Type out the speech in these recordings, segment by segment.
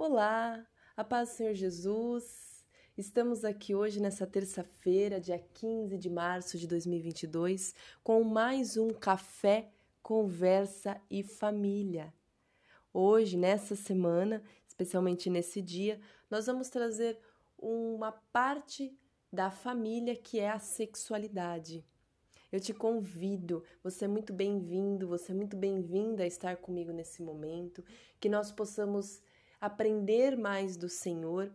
Olá, a paz do Senhor Jesus. Estamos aqui hoje nessa terça-feira, dia 15 de março de 2022, com mais um café, conversa e família. Hoje, nessa semana, especialmente nesse dia, nós vamos trazer uma parte da família que é a sexualidade. Eu te convido, você é muito bem-vindo, você é muito bem-vinda a estar comigo nesse momento, que nós possamos aprender mais do Senhor.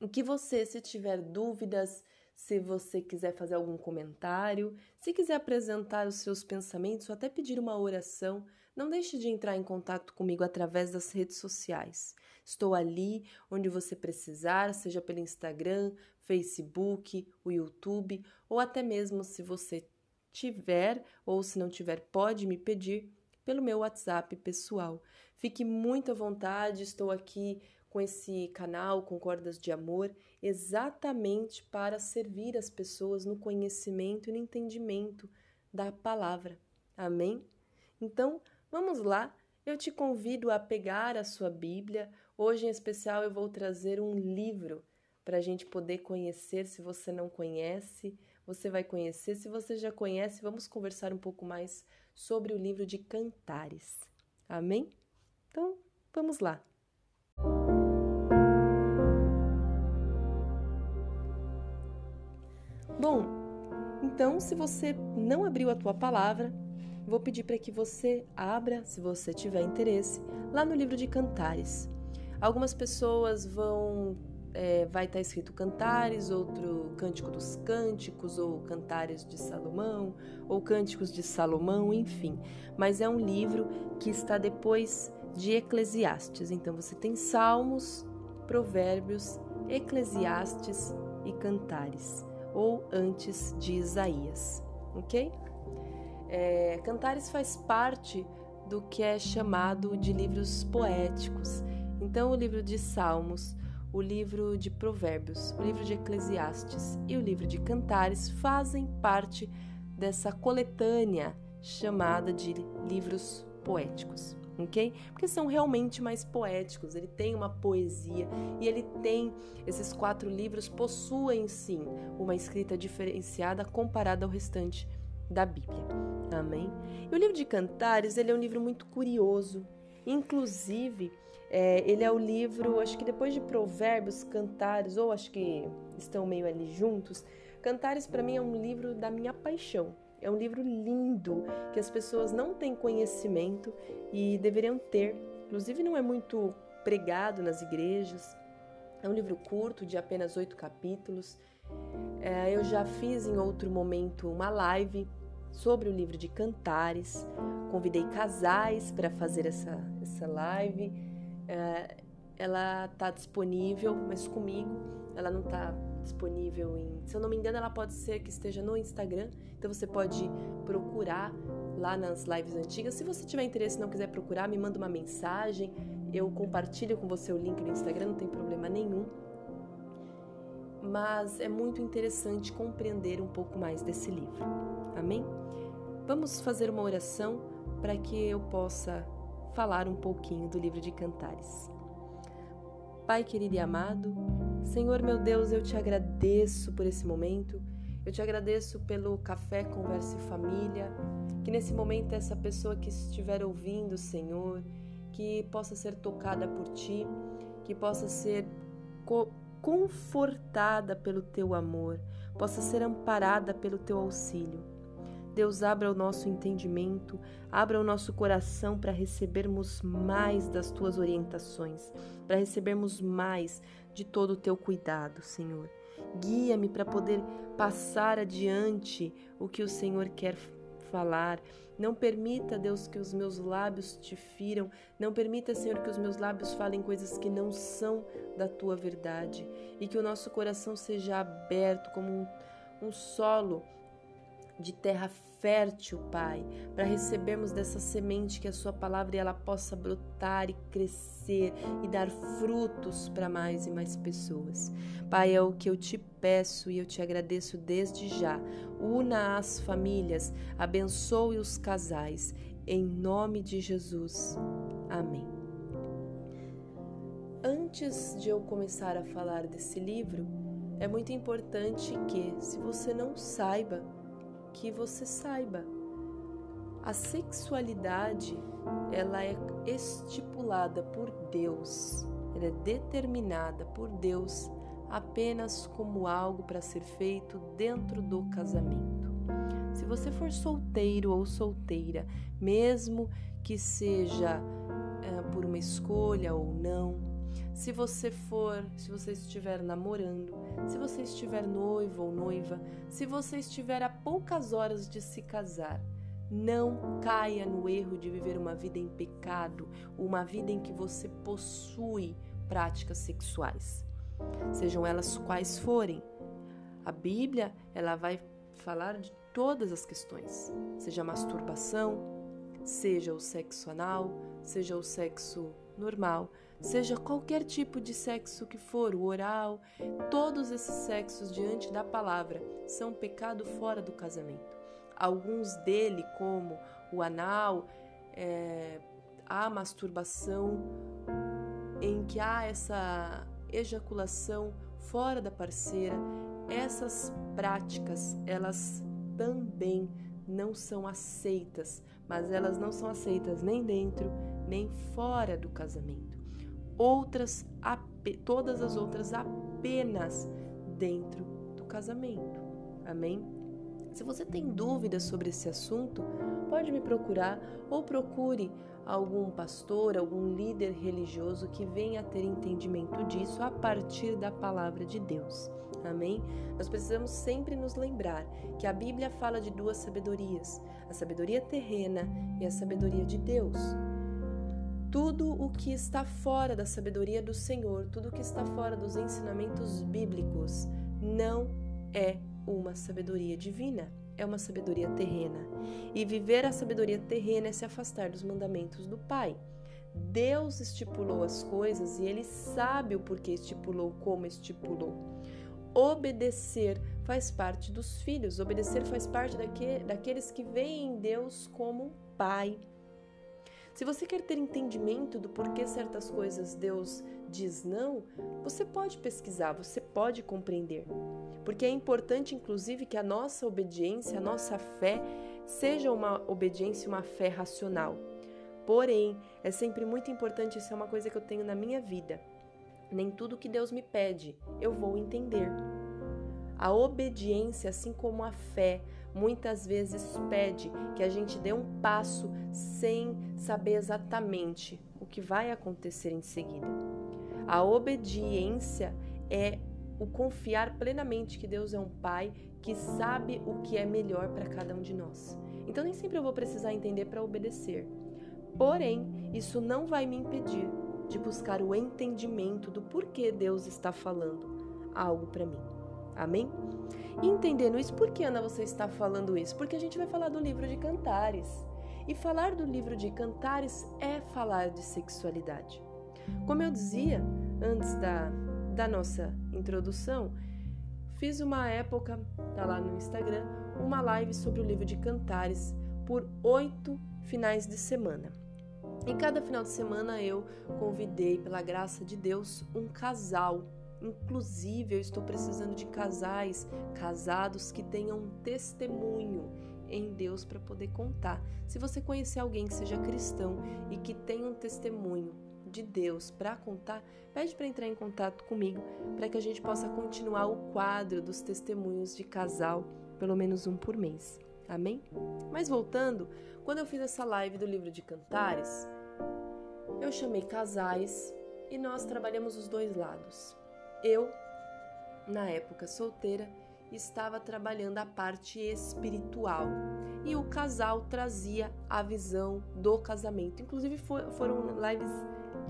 O que você, se tiver dúvidas, se você quiser fazer algum comentário, se quiser apresentar os seus pensamentos ou até pedir uma oração, não deixe de entrar em contato comigo através das redes sociais. Estou ali onde você precisar, seja pelo Instagram, Facebook, o YouTube, ou até mesmo se você tiver ou se não tiver, pode me pedir pelo meu WhatsApp pessoal. Fique muito à vontade, estou aqui com esse canal, com Cordas de Amor, exatamente para servir as pessoas no conhecimento e no entendimento da palavra. Amém? Então, vamos lá. Eu te convido a pegar a sua Bíblia. Hoje, em especial, eu vou trazer um livro para a gente poder conhecer. Se você não conhece, você vai conhecer. Se você já conhece, vamos conversar um pouco mais sobre o livro de Cantares. Amém? Então, vamos lá. Bom, então, se você não abriu a tua palavra, vou pedir para que você abra, se você tiver interesse, lá no livro de Cantares. Algumas pessoas vão é, vai estar escrito Cantares, outro Cântico dos Cânticos, ou Cantares de Salomão, ou Cânticos de Salomão, enfim. Mas é um livro que está depois de Eclesiastes. Então você tem Salmos, Provérbios, Eclesiastes e Cantares, ou antes de Isaías, ok? É, Cantares faz parte do que é chamado de livros poéticos. Então, o livro de Salmos o livro de Provérbios, o livro de Eclesiastes e o livro de Cantares fazem parte dessa coletânea chamada de livros poéticos, ok? Porque são realmente mais poéticos, ele tem uma poesia e ele tem, esses quatro livros possuem sim uma escrita diferenciada comparada ao restante da Bíblia, amém? E o livro de Cantares, ele é um livro muito curioso, inclusive é, ele é o livro, acho que depois de Provérbios, Cantares, ou acho que estão meio ali juntos. Cantares para mim é um livro da minha paixão. É um livro lindo que as pessoas não têm conhecimento e deveriam ter. Inclusive não é muito pregado nas igrejas. É um livro curto, de apenas oito capítulos. É, eu já fiz em outro momento uma live sobre o livro de Cantares. Convidei casais para fazer essa, essa live é, ela está disponível, mas comigo ela não está disponível em. Se eu não me engano, ela pode ser que esteja no Instagram, então você pode procurar lá nas lives antigas. Se você tiver interesse e não quiser procurar, me manda uma mensagem, eu compartilho com você o link no Instagram, não tem problema nenhum. Mas é muito interessante compreender um pouco mais desse livro. Amém? Vamos fazer uma oração para que eu possa falar um pouquinho do livro de Cantares. Pai querido e amado, Senhor meu Deus, eu te agradeço por esse momento, eu te agradeço pelo café, conversa e família, que nesse momento essa pessoa que estiver ouvindo, Senhor, que possa ser tocada por ti, que possa ser co confortada pelo teu amor, possa ser amparada pelo teu auxílio. Deus, abra o nosso entendimento, abra o nosso coração para recebermos mais das tuas orientações, para recebermos mais de todo o teu cuidado, Senhor. Guia-me para poder passar adiante o que o Senhor quer falar. Não permita, Deus, que os meus lábios te firam. Não permita, Senhor, que os meus lábios falem coisas que não são da tua verdade. E que o nosso coração seja aberto como um, um solo de terra fértil, Pai, para recebermos dessa semente que a Sua palavra ela possa brotar e crescer e dar frutos para mais e mais pessoas. Pai, é o que eu te peço e eu te agradeço desde já. Una as famílias, abençoe os casais, em nome de Jesus. Amém. Antes de eu começar a falar desse livro, é muito importante que, se você não saiba, que você saiba. A sexualidade, ela é estipulada por Deus, ela é determinada por Deus apenas como algo para ser feito dentro do casamento. Se você for solteiro ou solteira, mesmo que seja é, por uma escolha ou não, se você for, se você estiver namorando, se você estiver noivo ou noiva, se você estiver a poucas horas de se casar, não caia no erro de viver uma vida em pecado, uma vida em que você possui práticas sexuais, sejam elas quais forem. A Bíblia, ela vai falar de todas as questões, seja a masturbação, seja o sexo anal, seja o sexo normal, seja qualquer tipo de sexo que for, o oral, todos esses sexos diante da palavra são pecado fora do casamento. Alguns dele, como o anal, é, a masturbação, em que há essa ejaculação fora da parceira, essas práticas elas também não são aceitas, mas elas não são aceitas nem dentro nem fora do casamento outras, todas as outras apenas dentro do casamento. Amém? Se você tem dúvidas sobre esse assunto, pode me procurar ou procure algum pastor, algum líder religioso que venha a ter entendimento disso a partir da palavra de Deus. Amém? Nós precisamos sempre nos lembrar que a Bíblia fala de duas sabedorias: a sabedoria terrena e a sabedoria de Deus. Tudo o que está fora da sabedoria do Senhor, tudo o que está fora dos ensinamentos bíblicos, não é uma sabedoria divina, é uma sabedoria terrena. E viver a sabedoria terrena é se afastar dos mandamentos do Pai. Deus estipulou as coisas e ele sabe o porquê estipulou, como estipulou. Obedecer faz parte dos filhos, obedecer faz parte daqueles que veem Deus como Pai. Se você quer ter entendimento do porquê certas coisas Deus diz não, você pode pesquisar, você pode compreender. Porque é importante, inclusive, que a nossa obediência, a nossa fé, seja uma obediência, uma fé racional. Porém, é sempre muito importante, isso é uma coisa que eu tenho na minha vida. Nem tudo que Deus me pede eu vou entender. A obediência, assim como a fé, muitas vezes pede que a gente dê um passo sem saber exatamente o que vai acontecer em seguida. A obediência é o confiar plenamente que Deus é um Pai que sabe o que é melhor para cada um de nós. Então, nem sempre eu vou precisar entender para obedecer. Porém, isso não vai me impedir de buscar o entendimento do porquê Deus está falando algo para mim. Amém? entendendo isso, por que Ana você está falando isso? Porque a gente vai falar do livro de Cantares. E falar do livro de Cantares é falar de sexualidade. Como eu dizia antes da, da nossa introdução, fiz uma época, tá lá no Instagram, uma live sobre o livro de Cantares por oito finais de semana. Em cada final de semana eu convidei, pela graça de Deus, um casal Inclusive, eu estou precisando de casais, casados que tenham um testemunho em Deus para poder contar. Se você conhecer alguém que seja cristão e que tenha um testemunho de Deus para contar, pede para entrar em contato comigo para que a gente possa continuar o quadro dos testemunhos de casal, pelo menos um por mês. Amém? Mas voltando, quando eu fiz essa live do livro de Cantares, eu chamei casais e nós trabalhamos os dois lados. Eu, na época solteira, estava trabalhando a parte espiritual e o casal trazia a visão do casamento. Inclusive foram lives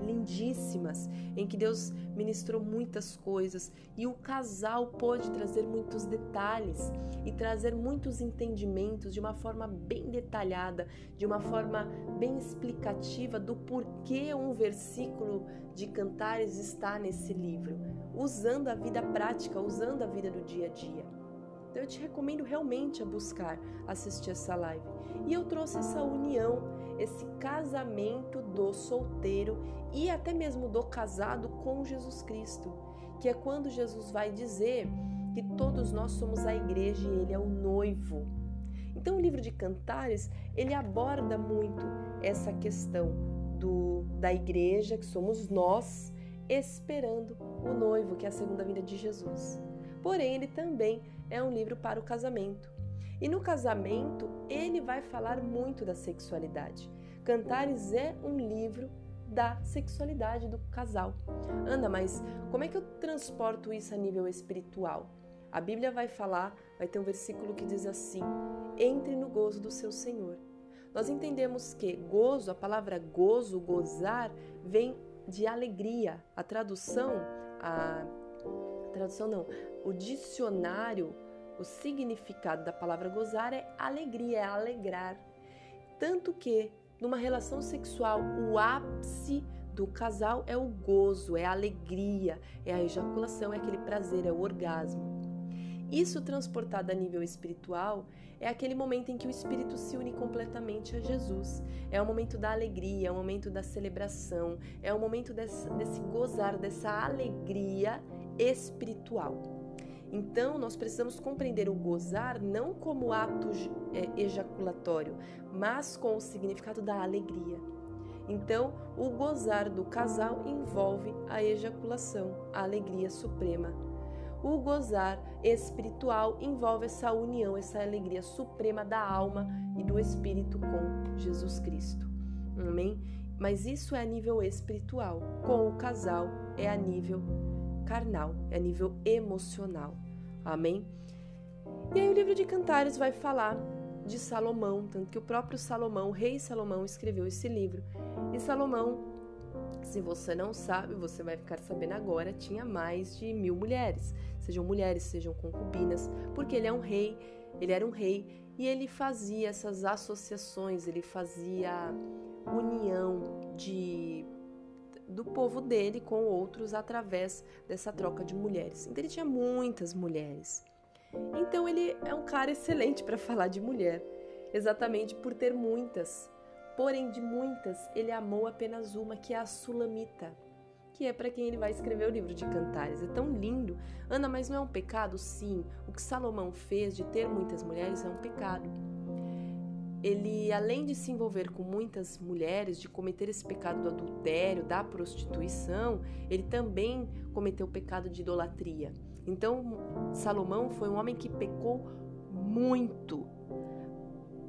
lindíssimas em que Deus ministrou muitas coisas e o casal pôde trazer muitos detalhes e trazer muitos entendimentos de uma forma bem detalhada, de uma forma bem explicativa do porquê um versículo de Cantares está nesse livro, usando a vida prática, usando a vida do dia a dia. Então eu te recomendo realmente a buscar assistir essa live. E eu trouxe essa união esse casamento do solteiro e até mesmo do casado com Jesus Cristo, que é quando Jesus vai dizer que todos nós somos a igreja e ele é o noivo. Então o livro de Cantares, ele aborda muito essa questão do da igreja que somos nós esperando o noivo, que é a segunda vinda de Jesus. Porém, ele também é um livro para o casamento. E no casamento, ele vai falar muito da sexualidade. Cantares é um livro da sexualidade do casal. Anda, mas como é que eu transporto isso a nível espiritual? A Bíblia vai falar, vai ter um versículo que diz assim: entre no gozo do seu Senhor. Nós entendemos que gozo, a palavra gozo, gozar, vem de alegria. A tradução, a, a tradução não, o dicionário, o significado da palavra gozar é alegria, é alegrar. Tanto que numa relação sexual, o ápice do casal é o gozo, é a alegria, é a ejaculação, é aquele prazer, é o orgasmo. Isso transportado a nível espiritual é aquele momento em que o espírito se une completamente a Jesus. É o momento da alegria, é o momento da celebração, é o momento desse, desse gozar, dessa alegria espiritual. Então, nós precisamos compreender o gozar não como ato é, ejaculatório, mas com o significado da alegria. Então, o gozar do casal envolve a ejaculação, a alegria suprema. O gozar espiritual envolve essa união, essa alegria suprema da alma e do espírito com Jesus Cristo. Amém? Mas isso é a nível espiritual. Com o casal é a nível carnal, é a nível emocional. Amém? E aí o livro de Cantares vai falar de Salomão, tanto que o próprio Salomão, o rei Salomão, escreveu esse livro. E Salomão, se você não sabe, você vai ficar sabendo agora, tinha mais de mil mulheres, sejam mulheres, sejam concubinas, porque ele é um rei, ele era um rei e ele fazia essas associações, ele fazia união de do povo dele com outros através dessa troca de mulheres. Então ele tinha muitas mulheres. Então ele é um cara excelente para falar de mulher, exatamente por ter muitas. Porém, de muitas, ele amou apenas uma, que é a Sulamita, que é para quem ele vai escrever o livro de Cantares. É tão lindo. Ana, mas não é um pecado? Sim. O que Salomão fez de ter muitas mulheres é um pecado ele, além de se envolver com muitas mulheres, de cometer esse pecado do adultério, da prostituição, ele também cometeu o pecado de idolatria. Então, Salomão foi um homem que pecou muito.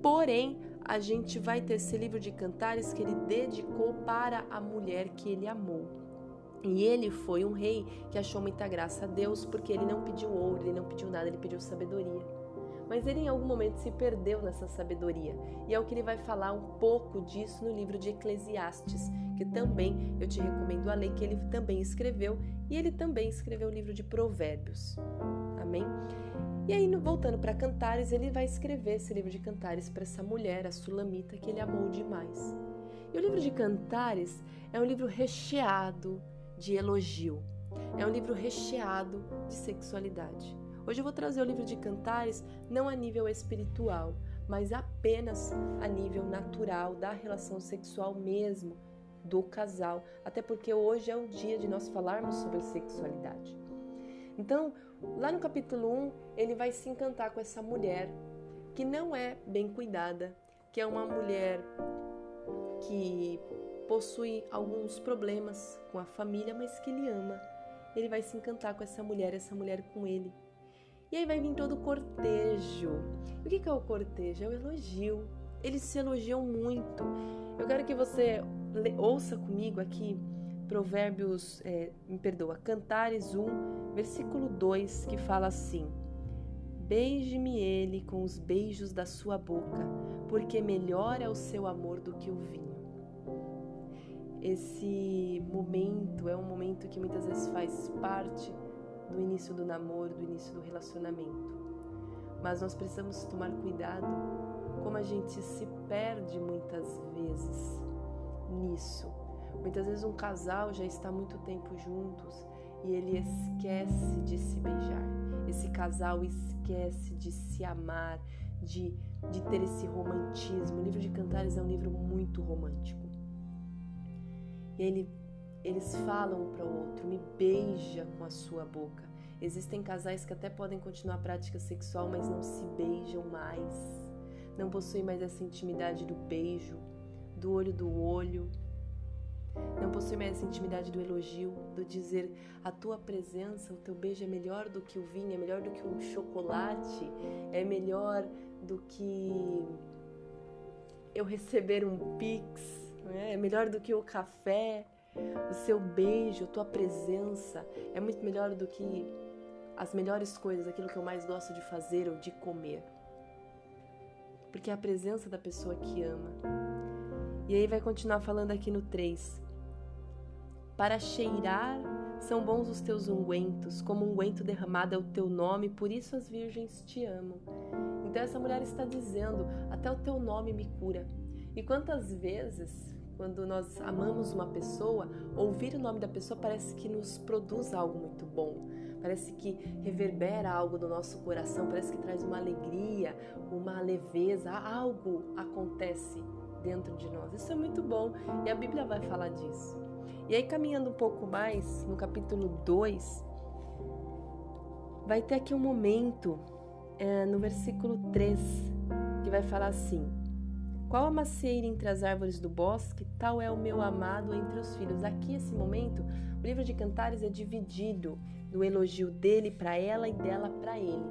Porém, a gente vai ter esse livro de cantares que ele dedicou para a mulher que ele amou. E ele foi um rei que achou muita graça a Deus porque ele não pediu ouro, ele não pediu nada, ele pediu sabedoria mas ele em algum momento se perdeu nessa sabedoria. E é o que ele vai falar um pouco disso no livro de Eclesiastes, que também eu te recomendo a ler, que ele também escreveu, e ele também escreveu o livro de Provérbios. Amém? E aí, voltando para Cantares, ele vai escrever esse livro de Cantares para essa mulher, a Sulamita, que ele amou demais. E o livro de Cantares é um livro recheado de elogio. É um livro recheado de sexualidade. Hoje eu vou trazer o livro de Cantares não a nível espiritual, mas apenas a nível natural da relação sexual mesmo do casal, até porque hoje é o dia de nós falarmos sobre sexualidade. Então, lá no capítulo 1, ele vai se encantar com essa mulher que não é bem cuidada, que é uma mulher que possui alguns problemas com a família, mas que ele ama. Ele vai se encantar com essa mulher, essa mulher com ele. E aí vai vir todo o cortejo. E o que é o cortejo? É o elogio. Eles se elogiam muito. Eu quero que você ouça comigo aqui Provérbios, é, me perdoa, Cantares 1, versículo 2, que fala assim: Beije-me ele com os beijos da sua boca, porque melhor é o seu amor do que o vinho. Esse momento é um momento que muitas vezes faz parte do início do namoro, do início do relacionamento. Mas nós precisamos tomar cuidado como a gente se perde muitas vezes nisso. Muitas vezes um casal já está muito tempo juntos e ele esquece de se beijar. Esse casal esquece de se amar, de, de ter esse romantismo. O livro de Cantares é um livro muito romântico. E ele, eles falam para o outro: me beija com a sua boca. Existem casais que até podem continuar a prática sexual, mas não se beijam mais. Não possuem mais essa intimidade do beijo, do olho do olho. Não possui mais essa intimidade do elogio, do dizer a tua presença, o teu beijo é melhor do que o vinho, é melhor do que o chocolate, é melhor do que eu receber um pix né? é melhor do que o café, o seu beijo, a tua presença, é muito melhor do que as melhores coisas, aquilo que eu mais gosto de fazer ou de comer. Porque é a presença da pessoa que ama. E aí vai continuar falando aqui no 3. Para cheirar são bons os teus ungüentos, como unguento derramado é o teu nome, por isso as virgens te amam. Então essa mulher está dizendo: até o teu nome me cura. E quantas vezes quando nós amamos uma pessoa, ouvir o nome da pessoa parece que nos produz algo muito bom. Parece que reverbera algo do nosso coração, parece que traz uma alegria, uma leveza, algo acontece dentro de nós. Isso é muito bom e a Bíblia vai falar disso. E aí, caminhando um pouco mais, no capítulo 2, vai ter aqui um momento, é, no versículo 3, que vai falar assim: qual a macieira entre as árvores do bosque, tal é o meu amado entre os filhos. Aqui, esse momento, o livro de Cantares é dividido no elogio dele para ela e dela para ele.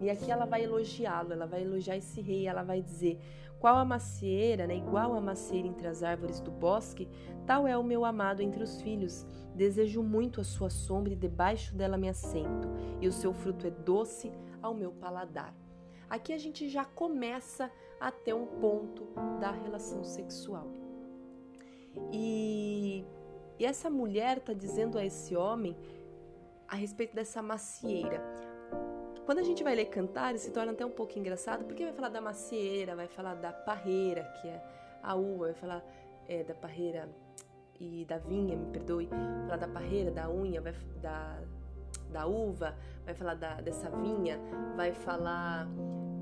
E aqui ela vai elogiá-lo, ela vai elogiar esse rei, ela vai dizer: Qual a macieira, né, igual a macieira entre as árvores do bosque, tal é o meu amado entre os filhos. Desejo muito a sua sombra e debaixo dela me assento, e o seu fruto é doce ao meu paladar. Aqui a gente já começa até um ponto da relação sexual. E, e essa mulher está dizendo a esse homem a respeito dessa macieira. Quando a gente vai ler cantar, se torna até um pouco engraçado, porque vai falar da macieira, vai falar da parreira, que é a uva, vai falar é, da parreira e da vinha, me perdoe, vai falar da parreira, da unha, vai, da, da uva, vai falar da, dessa vinha, vai falar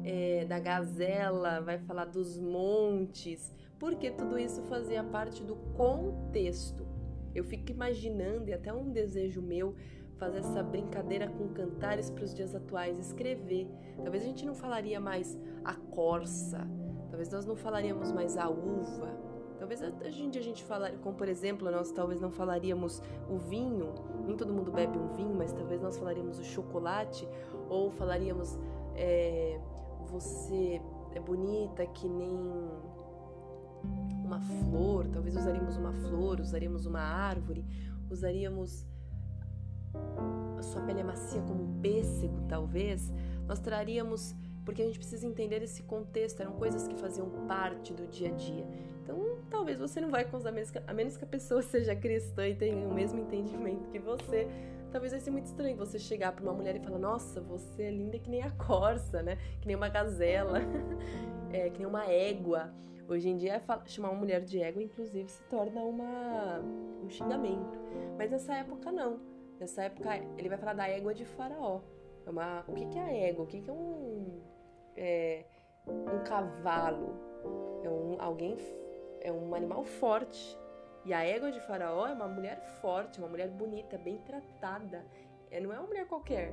é, da gazela, vai falar dos montes, porque tudo isso fazia parte do contexto. Eu fico imaginando, e até um desejo meu, fazer essa brincadeira com cantares para os dias atuais, escrever. Talvez a gente não falaria mais a corça, talvez nós não falaríamos mais a uva, talvez hoje em dia a gente falaria, como por exemplo, nós talvez não falaríamos o vinho, nem todo mundo bebe um vinho, mas talvez nós falaríamos o chocolate, ou falaríamos é, você é bonita que nem uma flor, talvez usaríamos uma flor, usaríamos uma árvore, usaríamos a sua pele é macia como um pêssego, talvez, nós traríamos, porque a gente precisa entender esse contexto, eram coisas que faziam parte do dia a dia. Então, talvez você não vai com a menos que a pessoa seja cristã e tenha o mesmo entendimento que você, talvez vai ser muito estranho você chegar para uma mulher e falar: Nossa, você é linda que nem a corça, né? Que nem uma gazela, é, que nem uma égua. Hoje em dia, chamar uma mulher de égua, inclusive, se torna uma, um xingamento. Mas nessa época, não. Nessa época, ele vai falar da égua de Faraó. É uma, o que, que é a égua? O que, que é um, é, um cavalo? É um, alguém, é um animal forte e a égua de Faraó é uma mulher forte, uma mulher bonita, bem tratada. É, não é uma mulher qualquer,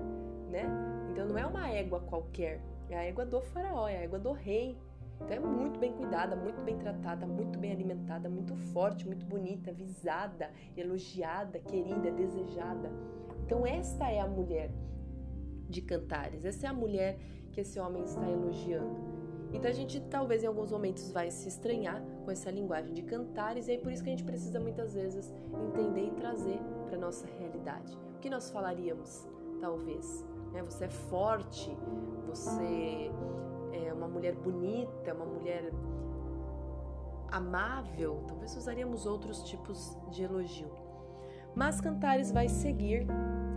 né? Então não é uma égua qualquer. É a égua do Faraó, é a égua do rei. Então é muito bem cuidada, muito bem tratada, muito bem alimentada, muito forte, muito bonita, visada, elogiada, querida, desejada. Então esta é a mulher de Cantares. Essa é a mulher que esse homem está elogiando. Então a gente talvez em alguns momentos vai se estranhar com essa linguagem de cantares, e é por isso que a gente precisa muitas vezes entender e trazer para nossa realidade. O que nós falaríamos, talvez? Né? Você é forte, você é uma mulher bonita, uma mulher amável, talvez usaríamos outros tipos de elogio. Mas Cantares vai seguir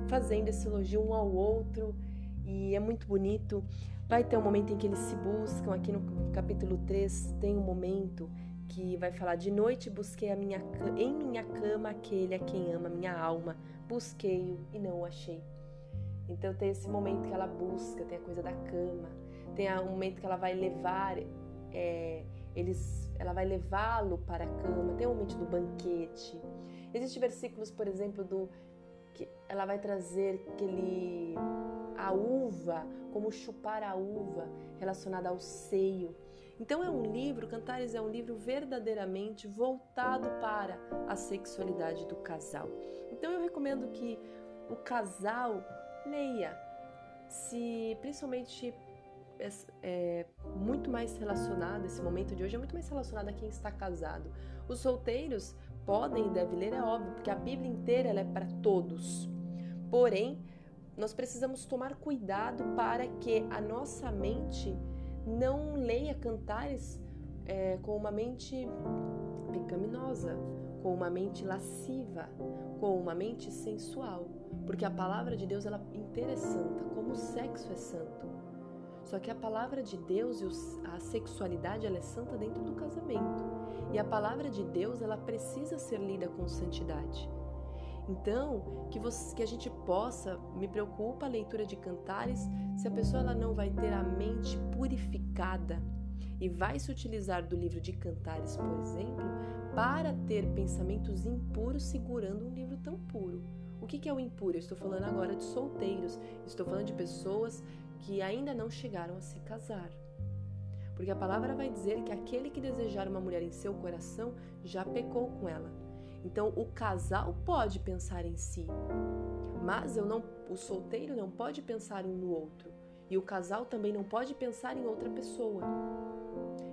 fazendo esse elogio um ao outro e é muito bonito. Vai ter um momento em que eles se buscam, aqui no capítulo 3 tem um momento que vai falar de noite busquei a minha em minha cama aquele a quem ama minha alma, busquei-o e não o achei. Então tem esse momento que ela busca, tem a coisa da cama, tem um momento que ela vai levar é, eles, ela vai levá-lo para a cama, tem o momento do banquete. Existem versículos, por exemplo, do que ela vai trazer aquele a uva, como chupar a uva, relacionada ao seio. Então é um livro, Cantares é um livro verdadeiramente voltado para a sexualidade do casal. Então eu recomendo que o casal leia, se principalmente é, é, muito mais relacionado, esse momento de hoje é muito mais relacionado a quem está casado. Os solteiros podem e devem ler, é óbvio, porque a Bíblia inteira é para todos. Porém, nós precisamos tomar cuidado para que a nossa mente não leia cantares é, com uma mente pecaminosa, com uma mente lasciva, com uma mente sensual, porque a palavra de Deus ela inteira é santa, como o sexo é santo. Só que a palavra de Deus e a sexualidade ela é santa dentro do casamento. E a palavra de Deus ela precisa ser lida com santidade. Então, que, você, que a gente possa, me preocupa a leitura de cantares, se a pessoa ela não vai ter a mente purificada e vai se utilizar do livro de cantares, por exemplo, para ter pensamentos impuros segurando um livro tão puro. O que é o impuro? Eu estou falando agora de solteiros, estou falando de pessoas que ainda não chegaram a se casar. Porque a palavra vai dizer que aquele que desejar uma mulher em seu coração já pecou com ela. Então o casal pode pensar em si, mas eu não, o solteiro não pode pensar um no outro e o casal também não pode pensar em outra pessoa.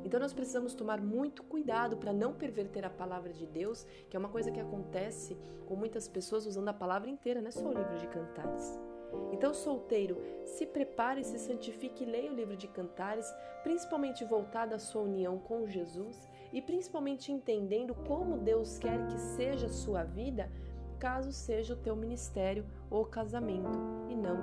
Então nós precisamos tomar muito cuidado para não perverter a palavra de Deus, que é uma coisa que acontece com muitas pessoas usando a palavra inteira, não é só o livro de cantares. Então, solteiro, se prepare, se santifique e leia o livro de Cantares, principalmente voltado à sua união com Jesus e principalmente entendendo como Deus quer que seja a sua vida, caso seja o teu ministério ou casamento e não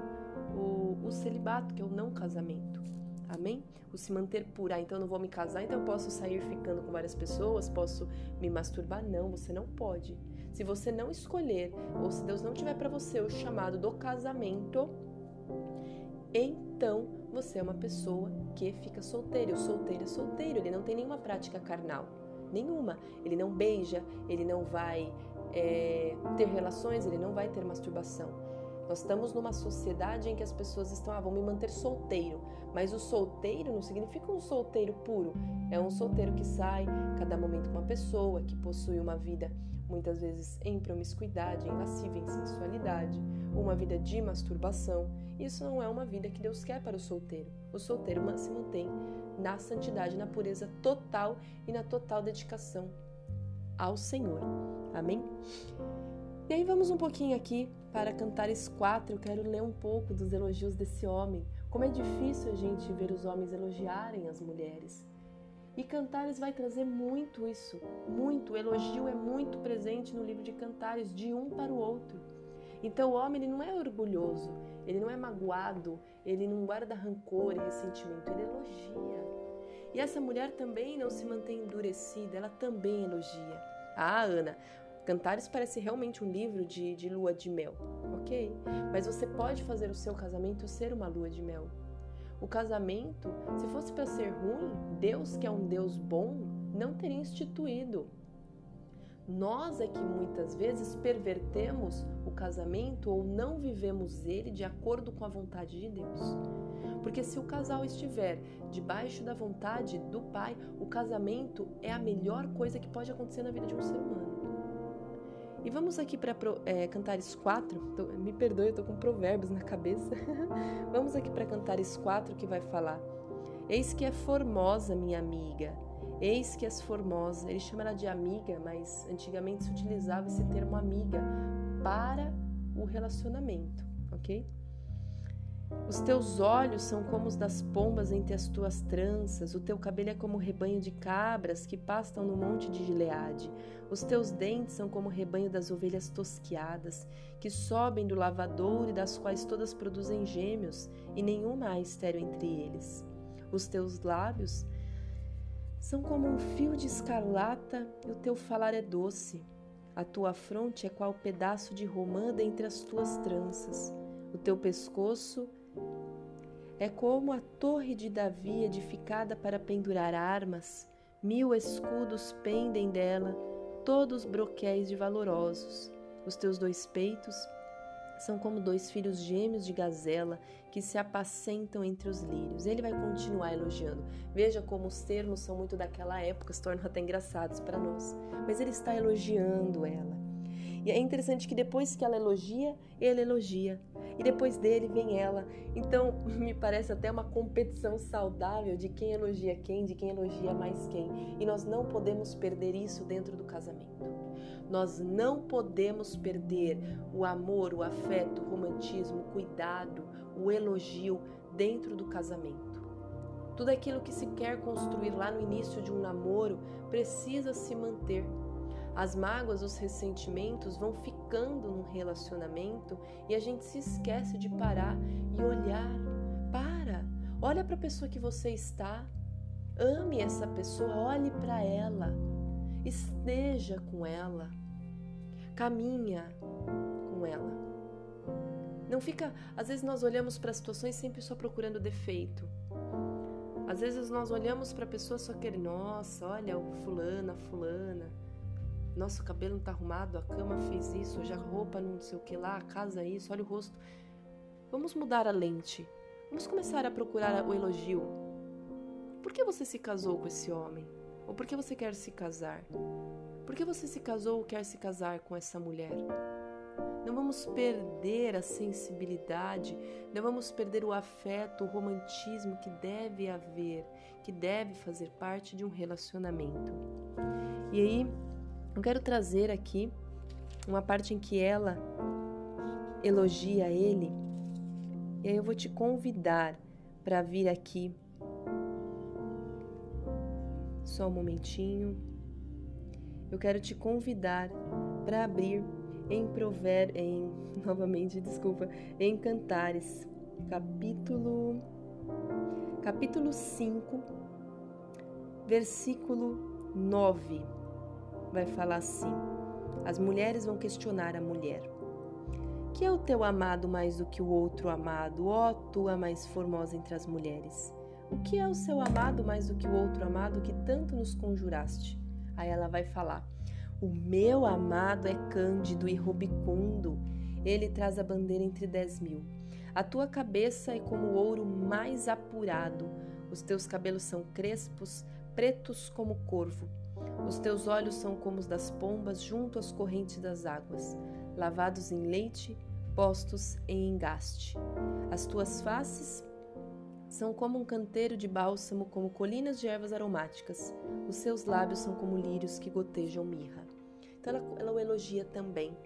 o, o celibato, que é o não casamento. Amém? O se manter pura. Ah, então eu não vou me casar, então eu posso sair ficando com várias pessoas, posso me masturbar. Não, você não pode. Se você não escolher, ou se Deus não tiver para você o chamado do casamento, então você é uma pessoa que fica solteira. O solteiro é solteiro, ele não tem nenhuma prática carnal. Nenhuma. Ele não beija, ele não vai é, ter relações, ele não vai ter masturbação. Nós estamos numa sociedade em que as pessoas estão, ah, vão me manter solteiro. Mas o solteiro não significa um solteiro puro. É um solteiro que sai cada momento com uma pessoa, que possui uma vida muitas vezes em promiscuidade, em lascívia, em sensualidade, uma vida de masturbação. Isso não é uma vida que Deus quer para o solteiro. O solteiro se mantém na santidade, na pureza total e na total dedicação ao Senhor. Amém? E aí vamos um pouquinho aqui para Cantares 4. Eu quero ler um pouco dos elogios desse homem. Como é difícil a gente ver os homens elogiarem as mulheres. E Cantares vai trazer muito isso, muito. O elogio é muito presente no livro de Cantares, de um para o outro. Então o homem ele não é orgulhoso, ele não é magoado, ele não guarda rancor e ressentimento, ele elogia. E essa mulher também não se mantém endurecida, ela também elogia. Ah, Ana, Cantares parece realmente um livro de, de lua de mel, ok? Mas você pode fazer o seu casamento ser uma lua de mel. O casamento, se fosse para ser ruim, Deus, que é um Deus bom, não teria instituído. Nós é que muitas vezes pervertemos o casamento ou não vivemos ele de acordo com a vontade de Deus. Porque se o casal estiver debaixo da vontade do Pai, o casamento é a melhor coisa que pode acontecer na vida de um ser humano. E vamos aqui para é, Cantares 4. Tô, me perdoe, eu tô com provérbios na cabeça. vamos aqui para Cantares 4 que vai falar: Eis que é formosa, minha amiga. Eis que és formosa. Ele chama ela de amiga, mas antigamente se utilizava esse termo amiga para o relacionamento, ok? Os teus olhos são como os das pombas entre as tuas tranças, o teu cabelo é como o rebanho de cabras que pastam no monte de Gileade. Os teus dentes são como o rebanho das ovelhas tosquiadas, que sobem do lavadouro e das quais todas produzem gêmeos, e nenhuma há estéreo entre eles. Os teus lábios são como um fio de escarlata e o teu falar é doce. A tua fronte é qual pedaço de romã dentre as tuas tranças. O teu pescoço É como a torre de Davi edificada para pendurar armas, mil escudos pendem dela, todos broquéis de valorosos. Os teus dois peitos são como dois filhos gêmeos de gazela que se apacentam entre os lírios. Ele vai continuar elogiando. Veja como os termos são muito daquela época, se tornam até engraçados para nós. Mas ele está elogiando ela. E é interessante que depois que ela elogia, ele elogia. E depois dele vem ela. Então, me parece até uma competição saudável de quem elogia quem, de quem elogia mais quem. E nós não podemos perder isso dentro do casamento. Nós não podemos perder o amor, o afeto, o romantismo, o cuidado, o elogio dentro do casamento. Tudo aquilo que se quer construir lá no início de um namoro precisa se manter. As mágoas, os ressentimentos vão ficando no relacionamento e a gente se esquece de parar e olhar. Para, olha para a pessoa que você está, ame essa pessoa, olhe para ela, esteja com ela caminha com ela. Não fica, às vezes nós olhamos para situações sempre só procurando defeito. Às vezes nós olhamos para a pessoa só querendo, nossa, olha o fulana, fulana. Nossa, o cabelo não tá arrumado, a cama fez isso, já a roupa não sei o que lá, a casa isso, olha o rosto. Vamos mudar a lente. Vamos começar a procurar o elogio. Por que você se casou com esse homem? Ou por que você quer se casar? Por que você se casou ou quer se casar com essa mulher? Não vamos perder a sensibilidade, não vamos perder o afeto, o romantismo que deve haver, que deve fazer parte de um relacionamento. E aí, eu quero trazer aqui uma parte em que ela elogia ele, e aí eu vou te convidar para vir aqui. Só um momentinho eu quero te convidar para abrir em Prover, em novamente, desculpa, em Cantares, capítulo capítulo 5, versículo 9. Vai falar assim: As mulheres vão questionar a mulher. Que é o teu amado mais do que o outro amado, ó tua mais formosa entre as mulheres? O que é o seu amado mais do que o outro amado que tanto nos conjuraste? Aí ela vai falar: O meu amado é cândido e rubicundo. Ele traz a bandeira entre dez mil. A tua cabeça é como o ouro mais apurado. Os teus cabelos são crespos, pretos como corvo. Os teus olhos são como os das pombas junto às correntes das águas, lavados em leite, postos em engaste. As tuas faces são como um canteiro de bálsamo, como colinas de ervas aromáticas. Os seus lábios são como lírios que gotejam mirra. Então ela, ela o elogia também.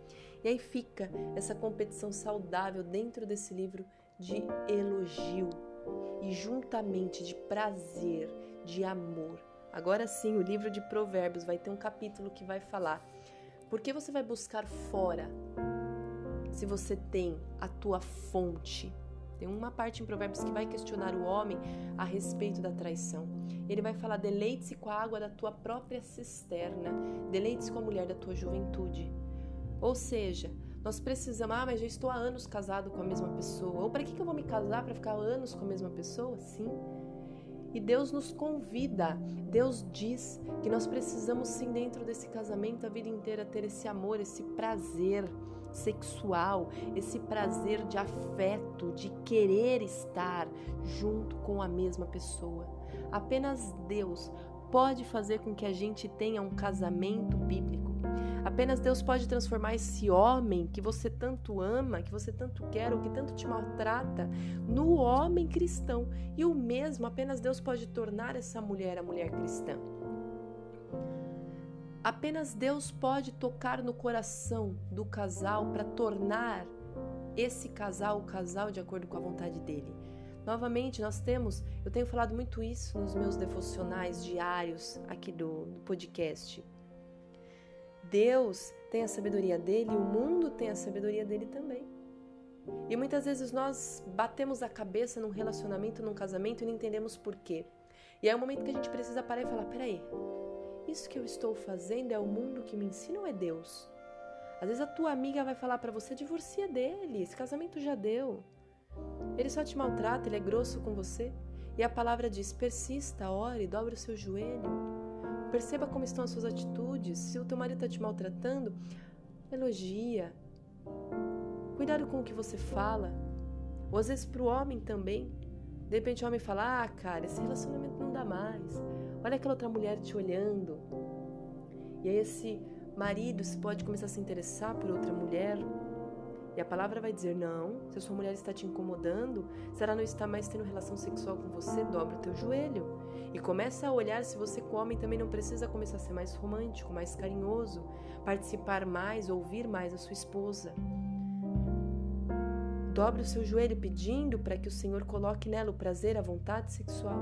E aí fica essa competição saudável dentro desse livro de elogio e juntamente de prazer, de amor. Agora sim, o livro de Provérbios vai ter um capítulo que vai falar: por que você vai buscar fora se você tem a tua fonte? Tem uma parte em Provérbios que vai questionar o homem a respeito da traição. Ele vai falar: deleite-se com a água da tua própria cisterna, deleite-se com a mulher da tua juventude. Ou seja, nós precisamos, ah, mas já estou há anos casado com a mesma pessoa. Ou para que, que eu vou me casar para ficar anos com a mesma pessoa? Sim. E Deus nos convida, Deus diz que nós precisamos sim, dentro desse casamento, a vida inteira ter esse amor, esse prazer sexual, esse prazer de afeto, de querer estar junto com a mesma pessoa. Apenas Deus pode fazer com que a gente tenha um casamento bíblico. Apenas Deus pode transformar esse homem que você tanto ama, que você tanto quer ou que tanto te maltrata, no homem cristão. E o mesmo, apenas Deus pode tornar essa mulher a mulher cristã. Apenas Deus pode tocar no coração do casal para tornar esse casal o casal de acordo com a vontade dele. Novamente, nós temos, eu tenho falado muito isso nos meus devocionais diários aqui do, do podcast. Deus tem a sabedoria dele o mundo tem a sabedoria dele também. E muitas vezes nós batemos a cabeça num relacionamento, num casamento e não entendemos por quê. E é o momento que a gente precisa parar e falar: peraí, isso que eu estou fazendo é o mundo que me ensina ou é Deus? Às vezes a tua amiga vai falar para você, divorcia dele, esse casamento já deu. Ele só te maltrata, ele é grosso com você. E a palavra diz: persista, ore, dobre o seu joelho. Perceba como estão as suas atitudes. Se o teu marido está te maltratando, elogia. Cuidado com o que você fala. Ou às vezes para o homem também. De repente o homem fala: Ah, cara, esse relacionamento não dá mais. Olha aquela outra mulher te olhando. E aí esse marido se pode começar a se interessar por outra mulher. E a palavra vai dizer: não, se a sua mulher está te incomodando, se ela não está mais tendo relação sexual com você, dobra o teu joelho. E começa a olhar se você, homem, também não precisa começar a ser mais romântico, mais carinhoso, participar mais, ouvir mais a sua esposa. Dobre o seu joelho pedindo para que o Senhor coloque nela o prazer, a vontade sexual.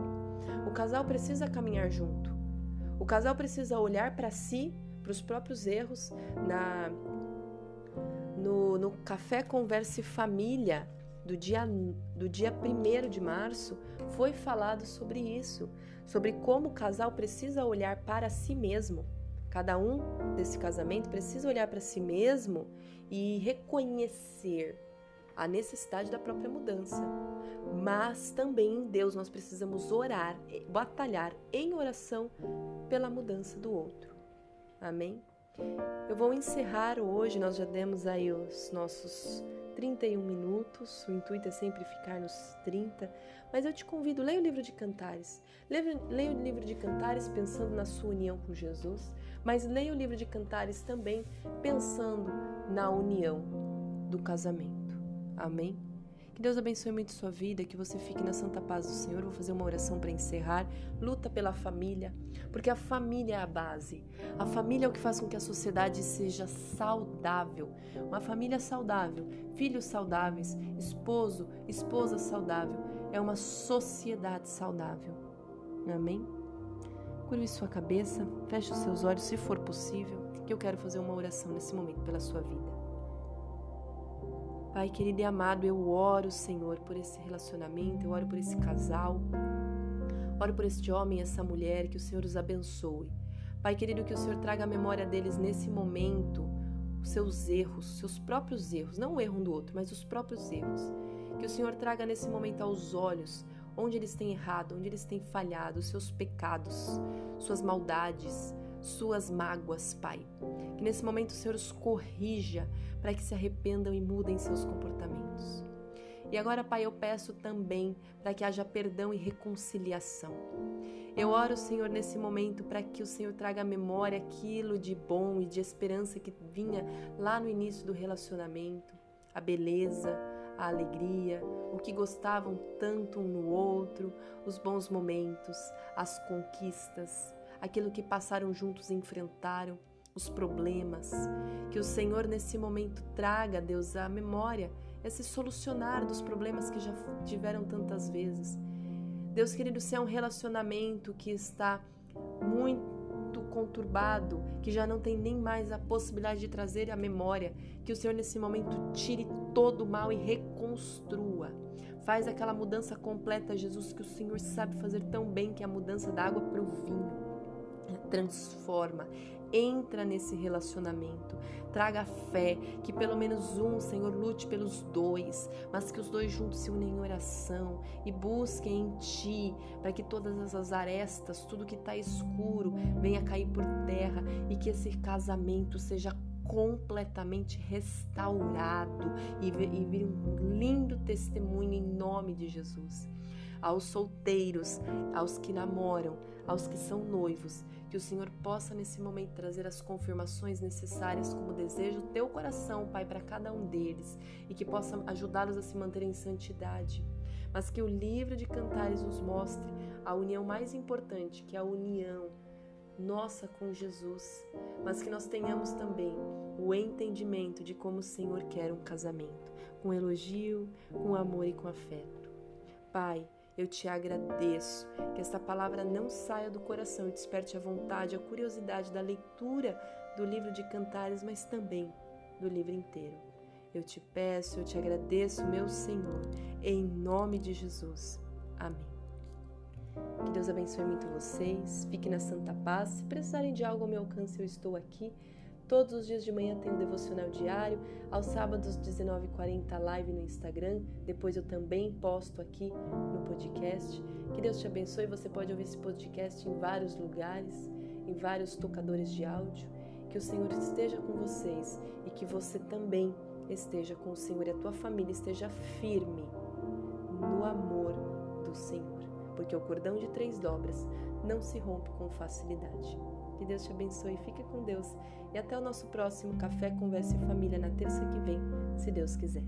O casal precisa caminhar junto. O casal precisa olhar para si, para os próprios erros, na no, no Café Converse Família do dia, do dia 1 de março, foi falado sobre isso, sobre como o casal precisa olhar para si mesmo. Cada um desse casamento precisa olhar para si mesmo e reconhecer a necessidade da própria mudança. Mas também em Deus nós precisamos orar, batalhar em oração pela mudança do outro. Amém? Eu vou encerrar hoje, nós já demos aí os nossos 31 minutos, o intuito é sempre ficar nos 30, mas eu te convido, leia o livro de Cantares. Leia, leia o livro de Cantares pensando na sua união com Jesus, mas leia o livro de Cantares também pensando na união do casamento. Amém? Que Deus abençoe muito sua vida, que você fique na santa paz do Senhor. Vou fazer uma oração para encerrar. Luta pela família, porque a família é a base. A família é o que faz com que a sociedade seja saudável. Uma família saudável, filhos saudáveis, esposo, esposa saudável, é uma sociedade saudável. Amém? Curve sua cabeça, feche os seus olhos se for possível, que eu quero fazer uma oração nesse momento pela sua vida. Pai querido e amado, eu oro, Senhor, por esse relacionamento, eu oro por esse casal, oro por este homem e essa mulher, que o Senhor os abençoe. Pai querido, que o Senhor traga a memória deles nesse momento, os seus erros, seus próprios erros, não o erro um do outro, mas os próprios erros. Que o Senhor traga nesse momento aos olhos onde eles têm errado, onde eles têm falhado, os seus pecados, suas maldades, suas mágoas, Pai. Que nesse momento o Senhor os corrija para que se arrependam e mudem seus comportamentos. E agora, Pai, eu peço também para que haja perdão e reconciliação. Eu oro, Senhor, nesse momento para que o Senhor traga à memória aquilo de bom e de esperança que vinha lá no início do relacionamento, a beleza, a alegria, o que gostavam tanto um no outro, os bons momentos, as conquistas, aquilo que passaram juntos e enfrentaram os problemas. Que o Senhor nesse momento traga, Deus, à memória esse solucionar dos problemas que já tiveram tantas vezes. Deus querido, se é um relacionamento que está muito conturbado, que já não tem nem mais a possibilidade de trazer a memória, que o Senhor nesse momento tire todo o mal e reconstrua. Faz aquela mudança completa, Jesus, que o Senhor sabe fazer tão bem, que é a mudança da água para o vinho. Transforma, entra nesse relacionamento. Traga fé, que pelo menos um, Senhor, lute pelos dois, mas que os dois juntos se unem em oração e busquem em Ti, para que todas essas arestas, tudo que está escuro, venha cair por terra e que esse casamento seja completamente restaurado e vir um lindo testemunho em nome de Jesus. Aos solteiros, aos que namoram, aos que são noivos, que o Senhor possa nesse momento trazer as confirmações necessárias como desejo do teu coração, Pai, para cada um deles e que possa ajudá-los a se manter em santidade. Mas que o livro de Cantares nos mostre a união mais importante, que é a união nossa com Jesus, mas que nós tenhamos também o entendimento de como o Senhor quer um casamento, com elogio, com amor e com afeto. Pai, eu te agradeço que esta palavra não saia do coração e desperte a vontade, a curiosidade da leitura do livro de Cantares, mas também do livro inteiro. Eu te peço, eu te agradeço, meu Senhor, em nome de Jesus. Amém. Que Deus abençoe muito vocês. Fique na santa paz. Se precisarem de algo ao meu alcance, eu estou aqui Todos os dias de manhã tem um devocional diário. Aos sábados, 19h40, live no Instagram. Depois eu também posto aqui no podcast. Que Deus te abençoe. Você pode ouvir esse podcast em vários lugares, em vários tocadores de áudio. Que o Senhor esteja com vocês e que você também esteja com o Senhor e a tua família esteja firme no amor do Senhor. Porque o cordão de três dobras não se rompe com facilidade. Que Deus te abençoe, fique com Deus e até o nosso próximo Café Conversa em Família na terça que vem, se Deus quiser.